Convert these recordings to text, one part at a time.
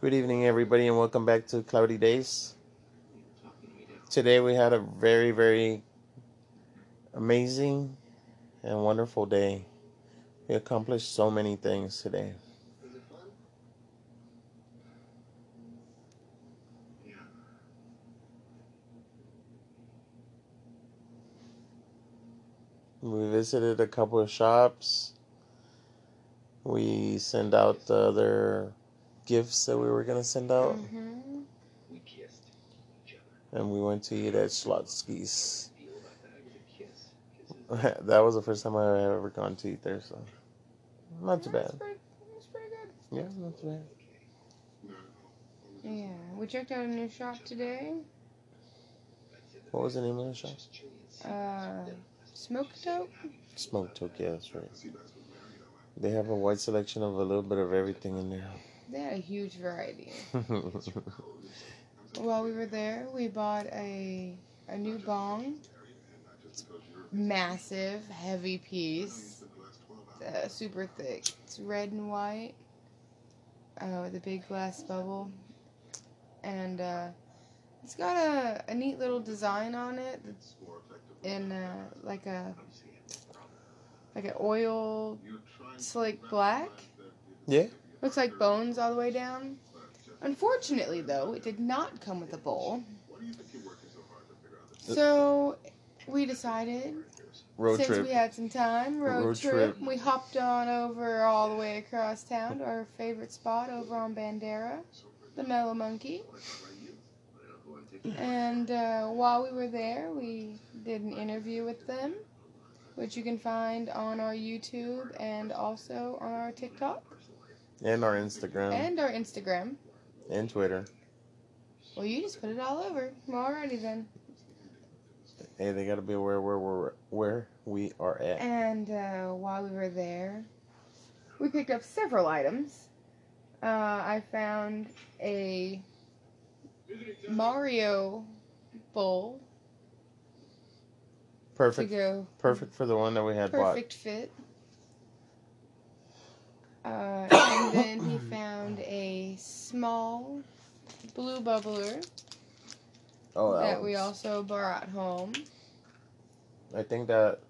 Good evening, everybody, and welcome back to Cloudy Days. Today we had a very, very amazing and wonderful day. We accomplished so many things today. We visited a couple of shops. We sent out the other gifts that we were going to send out. hmm And we went to eat at Schlotzsky's. that was the first time I had ever gone to eat there, so not too bad. That's pretty, that's pretty good. Yeah, not too bad. Yeah, we checked out a new shop today. What was the name of the shop? Uh, Smoke Dope. Smoke Toke, yeah, that's right. They have a wide selection of a little bit of everything in there. They had a huge variety. While we were there, we bought a a new bong. Massive, heavy piece. Uh, super thick. It's red and white. Uh, with a big glass bubble. And uh, it's got a, a neat little design on it. That's in uh, like a like an oil slick black. yeah? Looks like bones all the way down. Unfortunately, though, it did not come with a bowl. So we decided, Road since trip. we had some time, road, Road trip, trip. we hopped on over all the way across town to our favorite spot over on Bandera, the Mellow Monkey. And uh, while we were there, we did an interview with them, which you can find on our YouTube and also on our TikTok And our Instagram and our Instagram. and Twitter. Well, you just put it all over. Alrighty then. Hey, they gotta be aware where we're where we are at. And uh, while we were there, we picked up several items. Uh, I found a Mario bowl to Perfect. go Perfect for the one that we had perfect fit. Uh, and then he found a small blue bubbler. Oh, that that we also brought home. I think that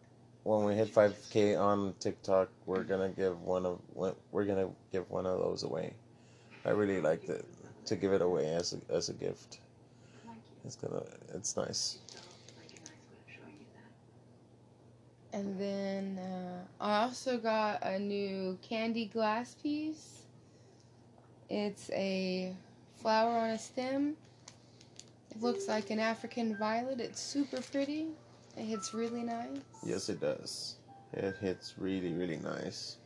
when we hit 5k on TikTok, we're gonna give one of we're gonna give one of those away. I really liked it to give it away as a, as a gift. It's gonna it's nice. And then uh, I also got a new candy glass piece. It's a flower on a stem. It looks like an African violet. It's super pretty. It hits really nice. Yes, it does. It hits really really nice.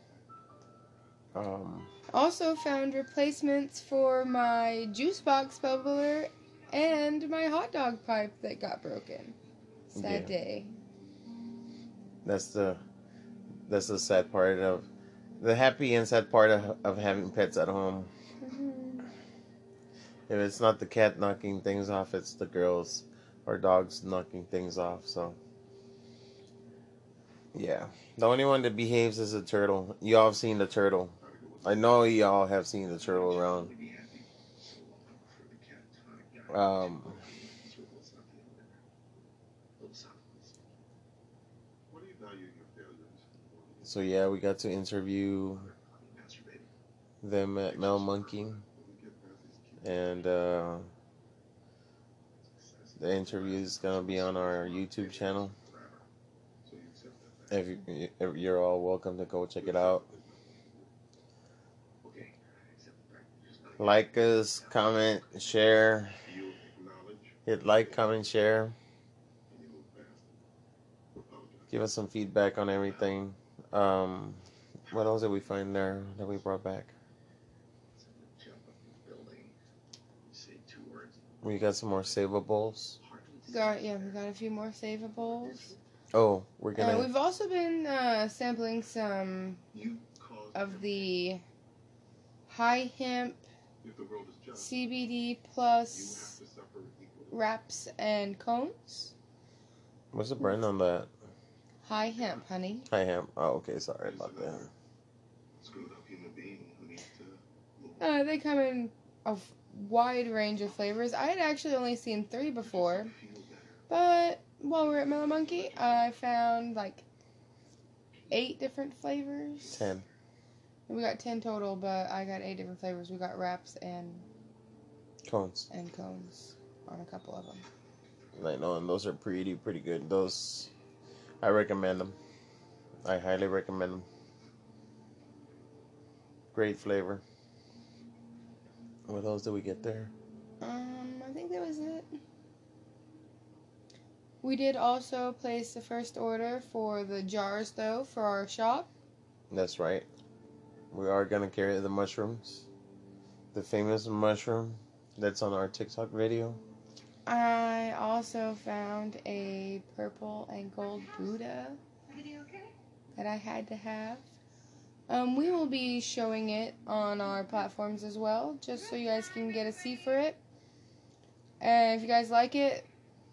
Um, Also found replacements for my juice box bubbler and my hot dog pipe that got broken. Sad Yeah. day. That's the that's the sad part of the happy and sad part of, of having pets at home. Mhm. If it's not the cat knocking things off, it's the girls or dogs knocking things off. So, yeah, the only one that behaves is a turtle. Y'all have seen the turtle. I know y'all have seen the turtle around. Um, so yeah, we got to interview them at Mel Monkey, and uh, the interview is gonna be on our YouTube channel. If, you, if you're all welcome to go check it out. Like us, comment, share. Hit like, comment, share. Give us some feedback on everything. Um, what else did we find there that we brought back? We got some more savables. Got yeah, we got a few more savables. Oh, we're Uh, gonna. we've also been uh, sampling some of the high hemp CBD plus wraps and cones. What's the brand on that? High hemp, honey. I hemp. Oh, okay. Sorry about that. Uh, they come in a wide range of flavors. I had actually only seen three before, but while we were at Mellow Monkey, I found like eight different flavors. Ten. We got ten total, but I got eight different flavors. We got wraps and Cones. and cones on a couple of them. I know, and those are pretty, pretty good. Those, I recommend them. I highly recommend them. Great flavor. What else did we get there? Um, I think that was it. We did also place the first order for the jars, though, for our shop. That's right. We are gonna carry the mushrooms, the famous mushroom that's on our TikTok video. I also found a purple and gold Buddha that I had to have. Um, we will be showing it on our platforms as well, just so you guys can get a see for it. And if you guys like it,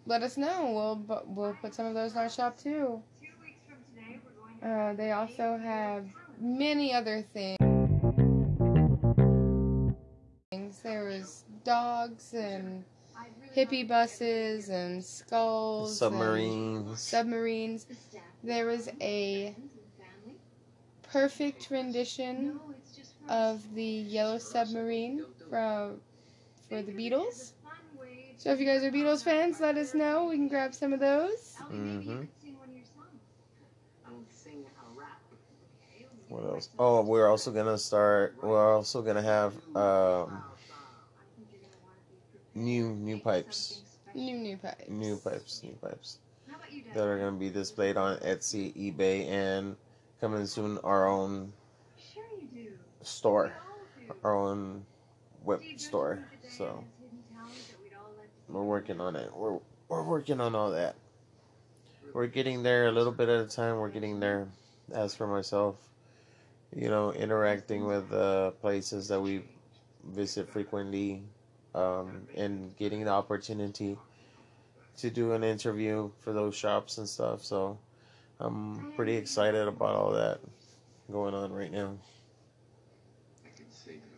let us know. We'll we'll put some of those in our shop too. Uh, they also have many other things. There was dogs and hippie buses and skulls, and Submarines. submarines. There was a perfect rendition of the Yellow Submarine from for the Beatles. So if you guys are Beatles fans, let us know. We can grab some of those. Mm-hmm. What else? Oh, we're also gonna start. We're also gonna have um, new new pipes, New new pipes. new pipes, new pipes that are gonna be displayed on Etsy, eBay, and coming soon our own store, our own web store. So we're working on it. We're we're working on all that. We're getting there a little bit at a time. We're getting there. As for myself, you know, interacting with uh, places that we visit frequently, um, and getting the opportunity to do an interview for those shops and stuff. So I'm pretty excited about all that going on right now.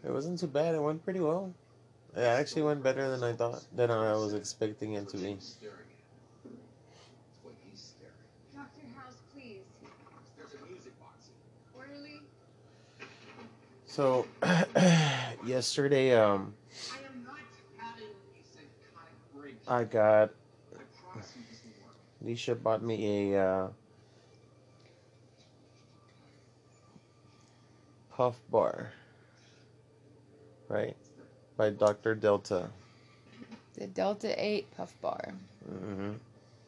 It wasn't too bad. It went pretty well. It actually went better than I thought, than I was expecting it to be. Dr. House, please. Orderly. So yesterday, um, I am not having a psychotic break. I got I promise you this will work. Alicia bought me a uh, Puff Bar, right, by Dr. Delta. The Delta 8 Puff Bar. hmm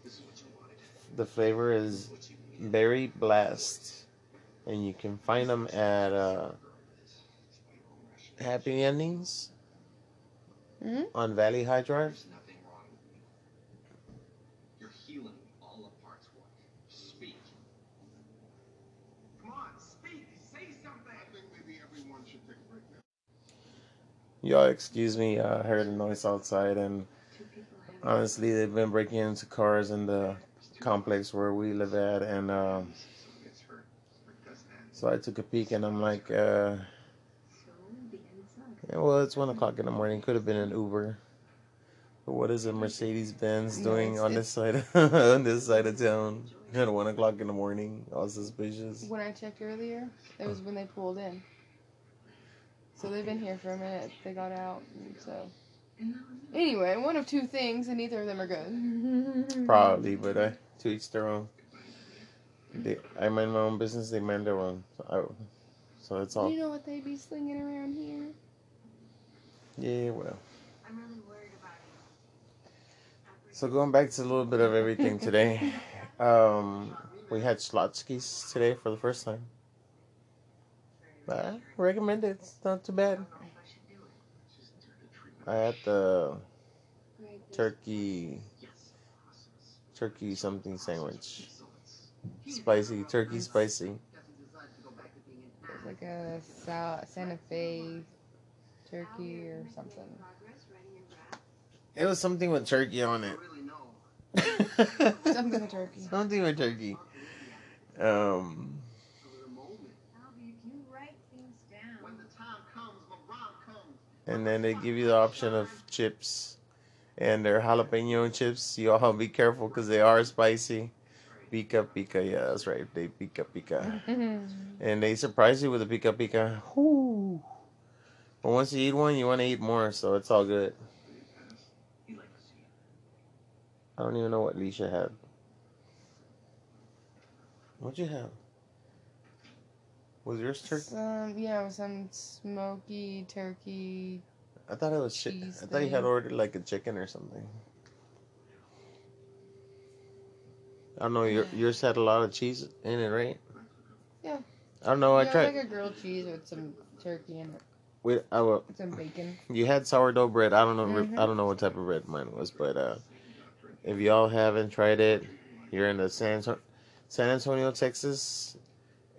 This is what you wanted. The flavor is is what you needed. Berry Blast, and you can find them at uh, Happy Endings hmm on Valley High Drive. There's nothing wrong with me. You're healing all the parts. What? Speak. Come on, speak. Say something. I think maybe everyone should take a break now. Y'all excuse me, uh, I heard a noise outside, and honestly, they've been breaking into cars in the complex where we live at, and Someone gets hurt. Like does that. so I took a peek, and I'm like, uh, yeah, well, it's one o'clock in the morning. Could have been an Uber. But what is a Mercedes Benz doing on this side on this side of town at one o'clock in the morning? All suspicious. When I checked earlier, it was when they pulled in. So they've been here for a minute. They got out. So anyway, one of two things, and neither of them are good. Probably, but uh, to each their own. They, I mind my own business. They mind their own. So, I, so that's all. You know what they be slinging around here? Yeah, well. I'm really worried about you. So going back to a little bit of everything today, um, we had Schlotzsky's today for the first time. I recommend it. It's not too bad. I had the turkey, turkey something sandwich, spicy turkey spicy. It's like a Sa- Santa Fe turkey or something. It was something with turkey on it. really know. Something with turkey. something with turkey. Um, For the moment. Albie, if you write things down. When the time comes, LeBron comes. And then they give you the option of chips, and they're jalapeno chips. You all be careful because they are spicy. Pica pica, yeah, that's right. They pica pica, mm-hmm. and they surprise you with a pica pica. Whoo. But once you eat one, you want to eat more, so it's all good. You like to see it. I don't even know what Leisha had. What'd you have? Was yours turkey? Some, yeah, was some smoky turkey. I thought it was chicken. I thought you had ordered like a chicken or something. I don't know. Your, yours had a lot of cheese in it, right? Yeah. I don't know. I yeah, tried. like a grilled cheese with some turkey in it, Wait, I, will- some bacon. you had sourdough bread. I don't know. Mhm. I don't know what type of bread mine was, but uh, if y'all haven't tried it, you're in the San San Antonio, Texas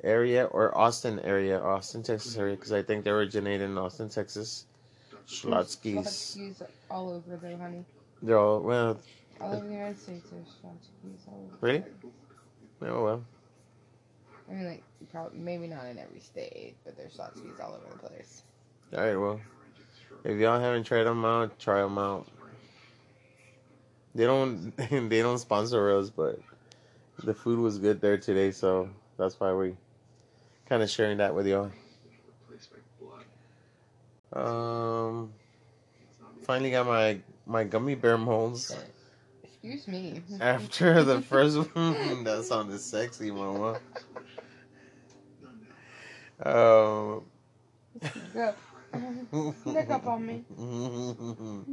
area or Austin area, Austin, Texas area, because I think they originated in Austin, Texas. Schlotzsky's. All over there, honey. They're all well. All over the United States, there's Schlotzsky's all over. Really? there. Oh well. I mean, like, probably maybe not in every state, but there's Schlotzsky's all over the place. All right. Well, if y'all haven't tried them out, try them out. They don't. they don't sponsor us, but the food was good there today, so that's why we kind of sharing that with y'all. Replaced by blood. Um, finally got my my gummy bear molds Excuse me. after the first one. that sounded sexy, mama. Um. Sneak up on me.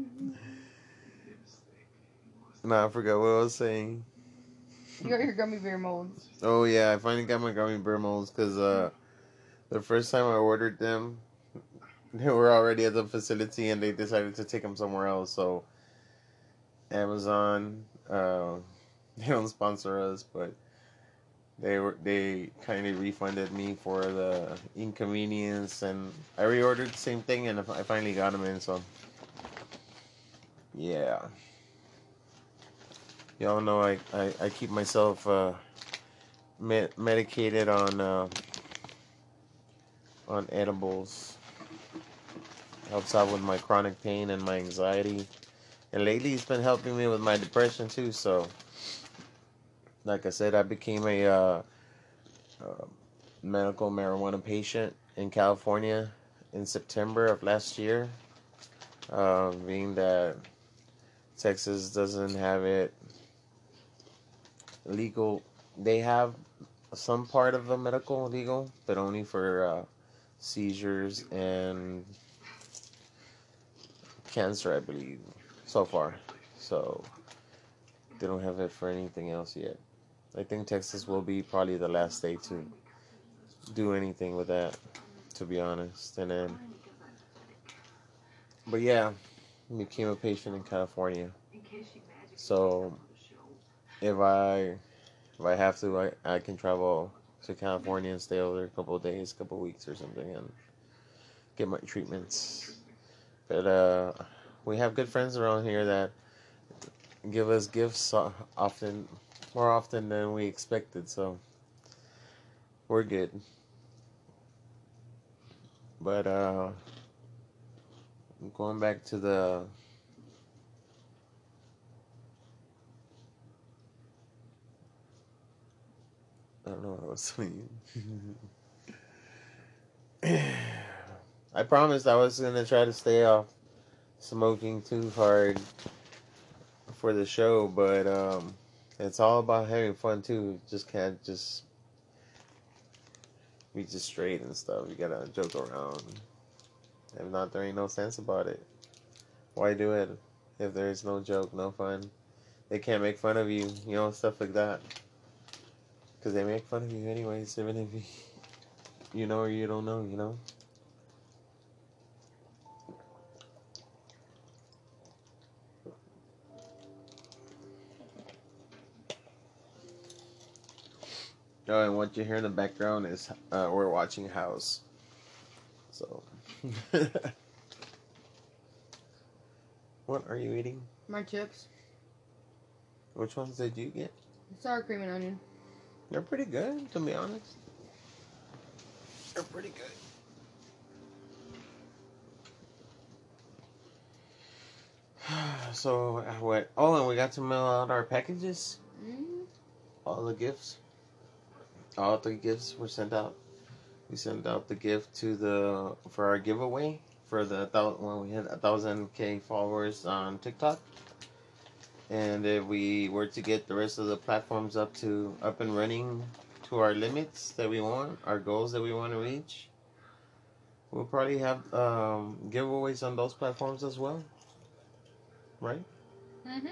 nah, I forgot what I was saying. You got your gummy bear molds. Oh yeah, I finally got my gummy bear molds because uh, the first time I ordered them, they were already at the facility and they decided to take them somewhere else. So Amazon, uh, they don't sponsor us, but they were they kindly refunded me for the inconvenience, and I reordered the same thing, and I finally got them in. So yeah. Y'all know I, I, I keep myself uh, me- medicated on uh, on edibles. Helps out with my chronic pain and my anxiety. And lately it's been helping me with my depression too, so like I said, I became a uh, uh, medical marijuana patient in California in September of last year. Uh, being that Texas doesn't have it legal. They have some part of the medical legal, but only for uh, seizures and cancer, I believe, so far. So they don't have it for anything else yet. I think Texas will be probably the last state to do anything with that, to be honest. And then, but yeah, became a patient in California. So if I if I have to, I, I can travel to California and stay over a couple of days, a couple of weeks or something, and get my treatments. But uh, we have good friends around here that give us gifts often, more often than we expected. So we're good. But uh, going back to the I don't know what I was saying. I promised I was gonna try to stay off smoking too hard for the show, but um, it's all about having fun too. Just can't just be just straight and stuff. You gotta joke around. If not, there ain't no sense about it. Why do it if there's no joke, no fun? They can't make fun of you, you know, stuff like that. Because they make fun of you anyways, even if you, you know or you don't know, you know? Oh, and what you hear in the background is uh, we're watching House. So. what are you eating? My chips. Which ones did you get? Sour cream and onion. They're pretty good, to be honest. They're pretty good. So uh, what? Oh, and we got to mail out our packages. Mm, All the gifts. All three gifts were sent out. We sent out the gift to the for our giveaway for the thou- when we hit a thousand k followers on TikTok. And if we were to get the rest of the platforms up to up and running to our limits that we want, our goals that we want to reach, we'll probably have um, giveaways on those platforms as well. Right? mhm.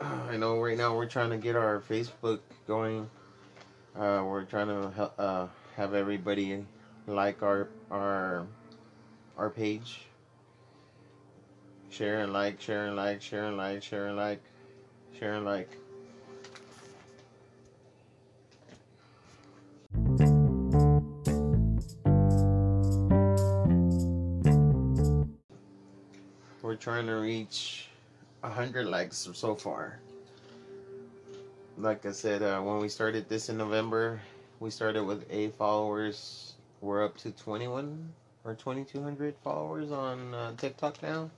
I know right now we're trying to get our Facebook going. Uh, we're trying to help, uh, have everybody like our our our page. Share and like, share and like, share and like, share and like, share and like. We're trying to reach a hundred likes so far. Like I said, uh, when we started this in November, we started with eight followers. We're up to twenty-one or twenty-two hundred followers on uh, TikTok now.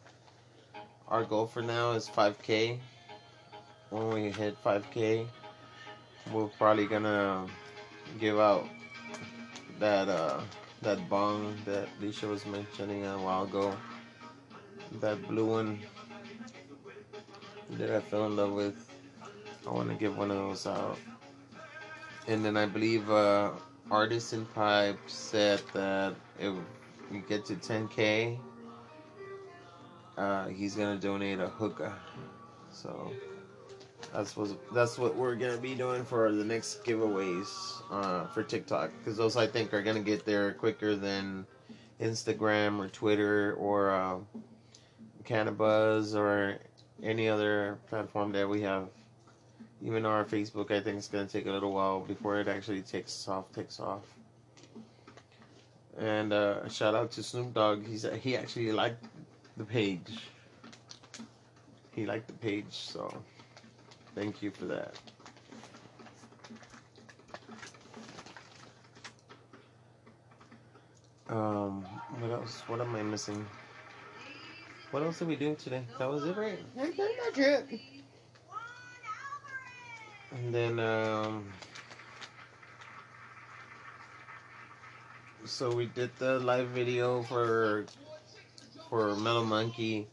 Our goal for now is five k. When we hit five k, we're probably gonna give out that uh, that bong that Lisha was mentioning a while ago. That blue one that I fell in love with. I want to give one of those out. And then I believe uh, Artisan Pipe said that if we get to 10k, uh, he's gonna donate a hookah. So that's what that's what we're gonna be doing for the next giveaways uh, for TikTok because those I think are gonna get there quicker than Instagram or Twitter or uh, Cannabuzz or any other platform that we have. Even our Facebook, I think it's gonna take a little while before it actually takes off. Takes off. And uh, shout out to Snoop Dogg. He's he actually liked the page. He liked the page, so thank you for that. Um, what else? What am I missing? What else did we do today? That was it, right? That's pretty much it. And then, um, so we did the live video for for Mellow Monkey,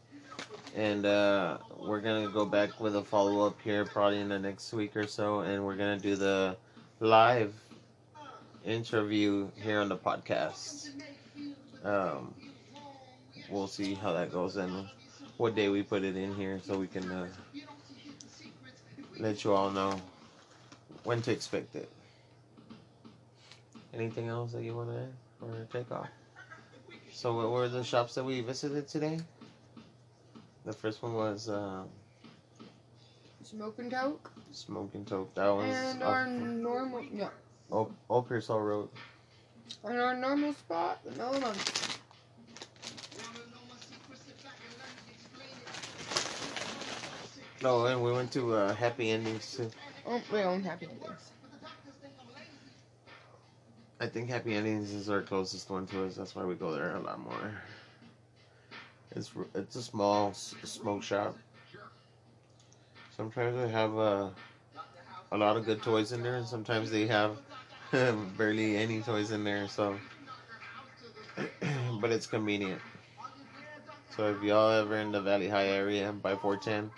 and uh, we're gonna go back with a follow up here probably in the next week or so, and we're gonna do the live interview here on the podcast. Um, we'll see how that goes and what day we put it in here so we can uh, let you all know when to expect it. Anything else that you want to add or take off? So, what were the shops that we visited today? The first one was uh, Smoke and Toke. Smoke and Toke. That was And our normal, yeah. Old, Old Pearsall Road. And our normal spot, the Mellow Monkey. No, and we went to uh, Happy Endings too. Oh, we own Happy Endings. I think Happy Endings is our closest one to us. That's why we go there a lot more. It's it's a small smoke shop. Sometimes they have uh, a lot of good toys in there, and sometimes they have barely any toys in there. So, but it's convenient. So if y'all ever in the Valley High area by 410,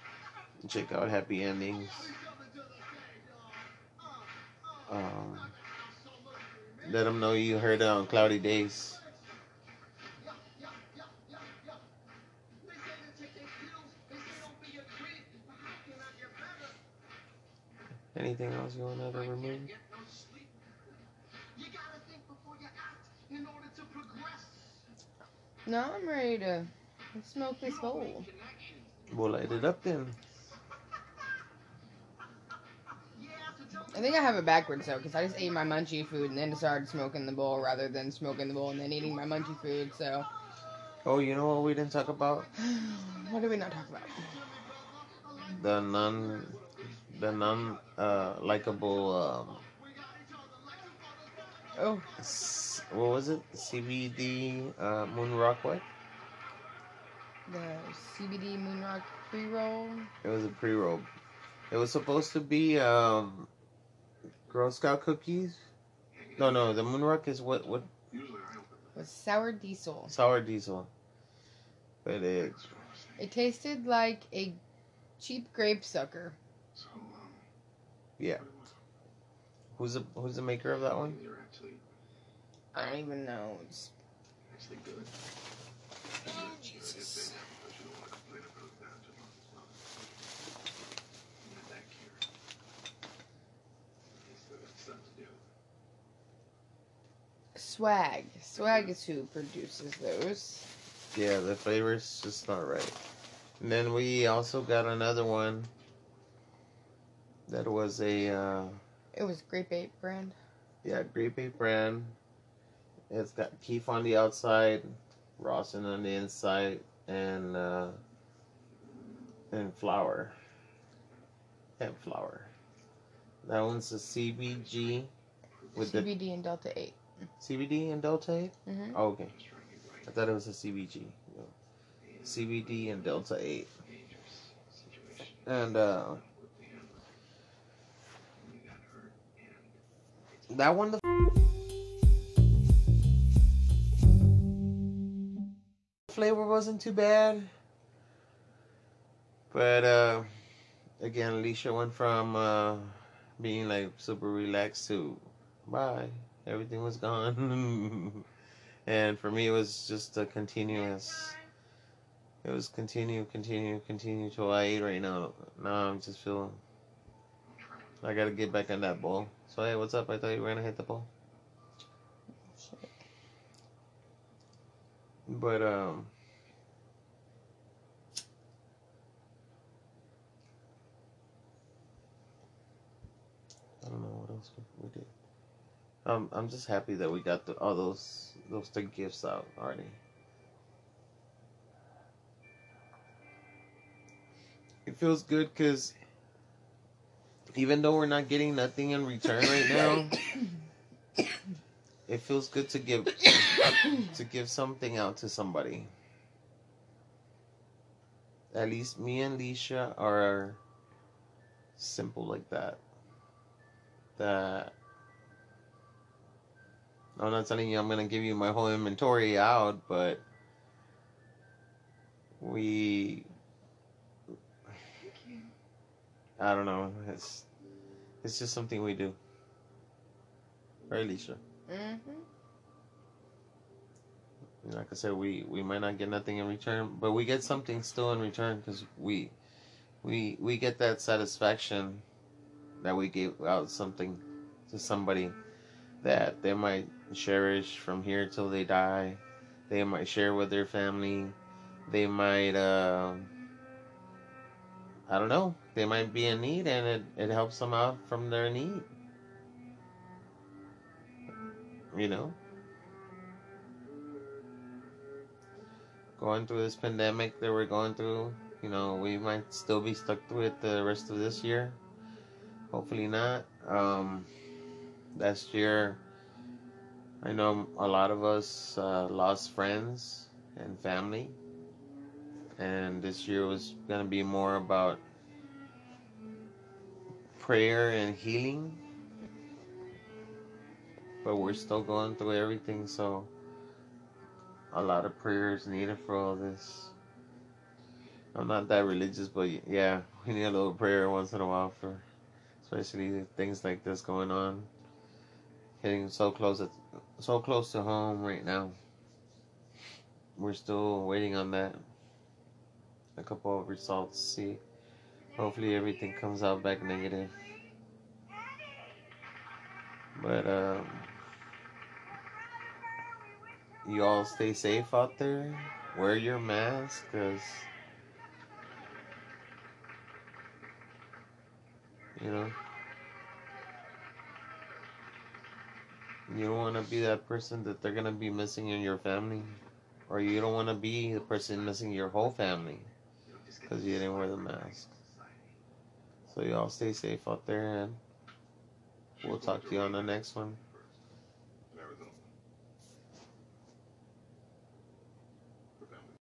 check out Happy Endings. Let them know you heard it on Cloudy Days. Anything else you want to remove? No, I'm ready to smoke this bowl. We'll light it up then. I think I have it backwards though, because I just ate my munchie food and then started smoking the bowl rather than smoking the bowl and then eating my munchie food. So, Oh, you know what we didn't talk about? what did we not talk about? The non, the non, uh, likable. Um, Oh, s- what was it? CBD uh, Moon Rock what? the CBD Moonrock pre roll. It was a pre roll. It was supposed to be um, Girl Scout cookies. No, no, the Moonrock is what what with sour diesel. sour diesel. But it It tasted like a cheap grape sucker. yeah. Who's the who's the maker of that one? I don't even know. It's actually good. Oh, Jesus. But you don't want to complain about that too long as well. Not that cure. He still got stuff to do. Swag. Swag is who produces those. Yeah, the flavor's just not right. And then we also got another one that was a uh, It was Grape Ape brand. yeah grape ape brand. It's got kief on the outside, rosin on the inside, and uh, and flour. Hemp flour. That one's a CBG with the CBD and Delta 8. CBD and Delta 8? Mm-hmm. Oh, okay. I thought it was a CBG. No. CBD and Delta 8. And uh, that one, the flavor wasn't too bad. But uh, again, Alicia went from uh, being like super relaxed to bye. Everything was gone. and for me, it was just a continuous. It was continue, continue, continue till I ate right now. Now I'm just feeling. I gotta get back on that ball. So hey, what's up? I thought you were gonna hit the ball. Shit. But um. I don't know what else we did. Um, I'm just happy that we got the, all those those three gifts out already. It feels good because even though we're not getting nothing in return right now, it feels good to give to give something out to somebody. At least me and Leisha are simple like that. That I'm not telling you I'm gonna give you my whole inventory out, but we I don't know. It's it's just something we do. Right, Leisha? Mm-hmm. like I said, we we might not get nothing in return, but we get something still in return because we we we get that satisfaction that we gave out something to somebody that they might cherish from here till they die. They might share with their family. They might, uh, I don't know. They might be in need, and it it helps them out from their need. You know. going through this pandemic that we're going through. You know, we might still be stuck through it the rest of this year. Hopefully not. Um, last year, I know a lot of us uh, lost friends and family. And this year was going to be more about prayer and healing. But we're still going through everything, so a lot of prayers needed for all this. I'm not that religious, but yeah, we need a little prayer once in a while for, especially things like this going on, hitting so close so close to home right now. We're still waiting on that. A couple of results. See, hopefully everything comes out back negative. But um you all stay safe out there. Wear your mask, cause you know you don't want to be that person that they're gonna be missing in your family, or you don't want to be the person missing your whole family because you didn't wear the mask. So you all stay safe out there, and we'll talk to you on the next one.